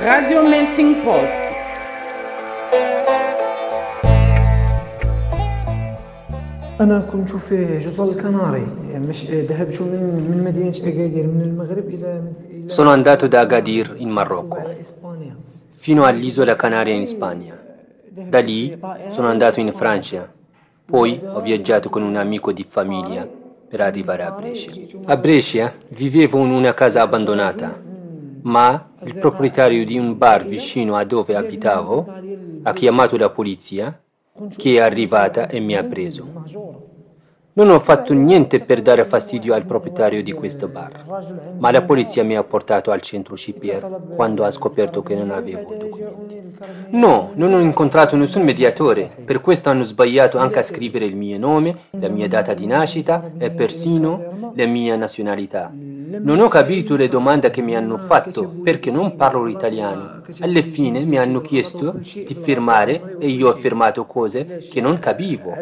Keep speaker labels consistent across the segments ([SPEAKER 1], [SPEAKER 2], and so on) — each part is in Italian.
[SPEAKER 1] Radio Melting Pot.
[SPEAKER 2] أنا كنت في جزر الكناري مش ذهبت من من مدينة أكادير من المغرب إلى إلى
[SPEAKER 3] Sono andato da Agadir in Marocco
[SPEAKER 2] على إسبانيا
[SPEAKER 3] fino all'isola Canaria in Spagna. Da lì sono andato in Francia. Poi ho viaggiato con un amico di famiglia per arrivare a Brescia. A Brescia vivevo in una casa abbandonata, ma il proprietario di un bar vicino a dove abitavo ha chiamato la polizia che è arrivata e mi ha preso. Non ho fatto niente per dare fastidio al proprietario di questo bar, ma la polizia mi ha portato al centro CPR quando ha scoperto che non avevo documenti. No, non ho incontrato nessun mediatore, per questo hanno sbagliato anche a scrivere il mio nome, la mia data di nascita e persino la mia nazionalità. Non ho capito le domande che mi hanno fatto perché non parlo l'italiano. Alla fine mi hanno chiesto di firmare e io ho firmato cose che non capivo.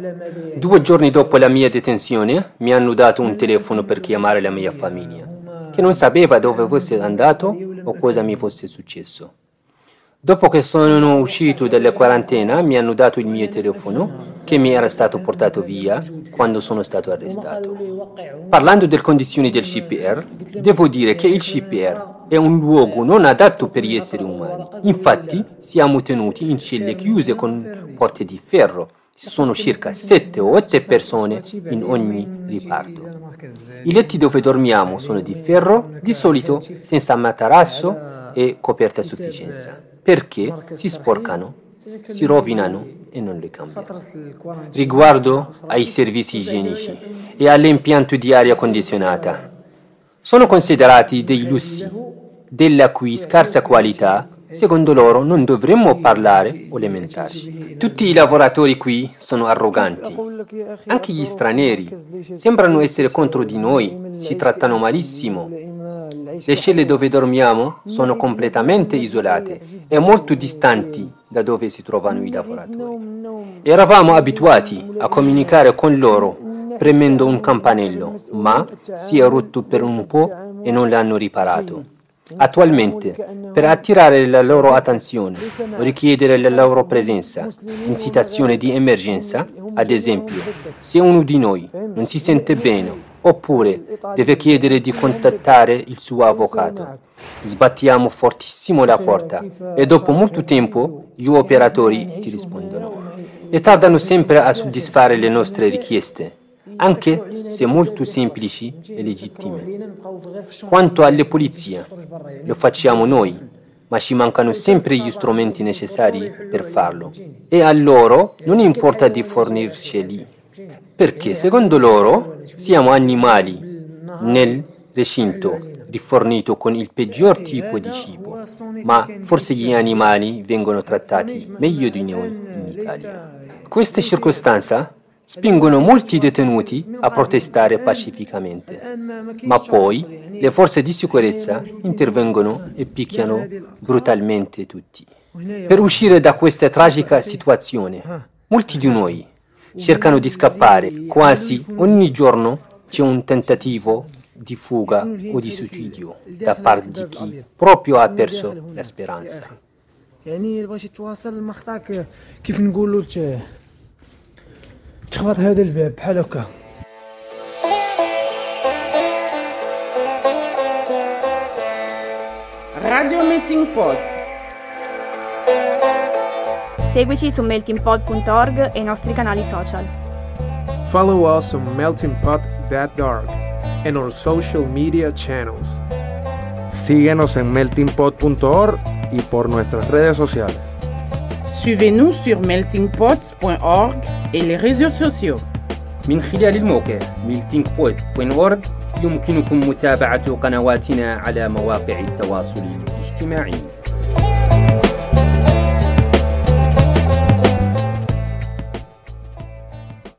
[SPEAKER 3] Due giorni dopo la mia detenzione mi hanno dato un telefono per chiamare la mia famiglia, che non sapeva dove fosse andato o cosa mi fosse successo. Dopo che sono uscito dalla quarantena mi hanno dato il mio telefono che mi era stato portato via quando sono stato arrestato. Parlando delle condizioni del CPR, devo dire che il CPR è un luogo non adatto per gli esseri umani. Infatti siamo tenuti in celle chiuse con porte di ferro. Sono circa 7 o 8 persone in ogni riparto. I letti dove dormiamo sono di ferro, di solito senza materasso e coperta a sufficienza perché si sporcano, si rovinano e non le cambiano. Riguardo ai servizi igienici e all'impianto di aria condizionata, sono considerati dei lussi, della cui scarsa qualità, secondo loro, non dovremmo parlare o lamentarci. Tutti i lavoratori qui sono arroganti, anche gli stranieri sembrano essere contro di noi, ci trattano malissimo. Le celle dove dormiamo sono completamente isolate e molto distanti da dove si trovano i lavoratori. Eravamo abituati a comunicare con loro premendo un campanello, ma si è rotto per un po' e non l'hanno riparato. Attualmente, per attirare la loro attenzione o richiedere la loro presenza in situazioni di emergenza, ad esempio, se uno di noi non si sente bene oppure deve chiedere di contattare il suo avvocato, sbattiamo fortissimo la porta e dopo molto tempo gli operatori ti rispondono. E tardano sempre a soddisfare le nostre richieste anche se molto semplici e legittime. Quanto alle polizie, lo facciamo noi, ma ci mancano sempre gli strumenti necessari per farlo. E a loro non importa di fornirceli, perché secondo loro siamo animali nel recinto rifornito con il peggior tipo di cibo, ma forse gli animali vengono trattati meglio di noi in Italia. Queste circostanze spingono molti detenuti a protestare pacificamente, ma poi le forze di sicurezza intervengono e picchiano brutalmente tutti. Per uscire da questa tragica situazione, molti di noi cercano di scappare, quasi ogni giorno c'è un tentativo di fuga o di suicidio da parte di chi proprio ha perso la speranza.
[SPEAKER 2] يعني باش تواصل المقطع كيف نقولوا تخبط هذا الباب بحال هكا
[SPEAKER 1] Radio Melting Pot.
[SPEAKER 4] Seguici su meltingpot.org e i nostri canali social.
[SPEAKER 5] Follow us on meltingpot.org and our social media channels.
[SPEAKER 6] Síguenos en meltingpot.org y por nuestras redes sociales.
[SPEAKER 1] Suivez-nous sur meltingpot.org et les réseaux sociaux.
[SPEAKER 3] من خلال الموقع meltingpot.org يمكنكم متابعة قنواتنا على مواقع التواصل الاجتماعي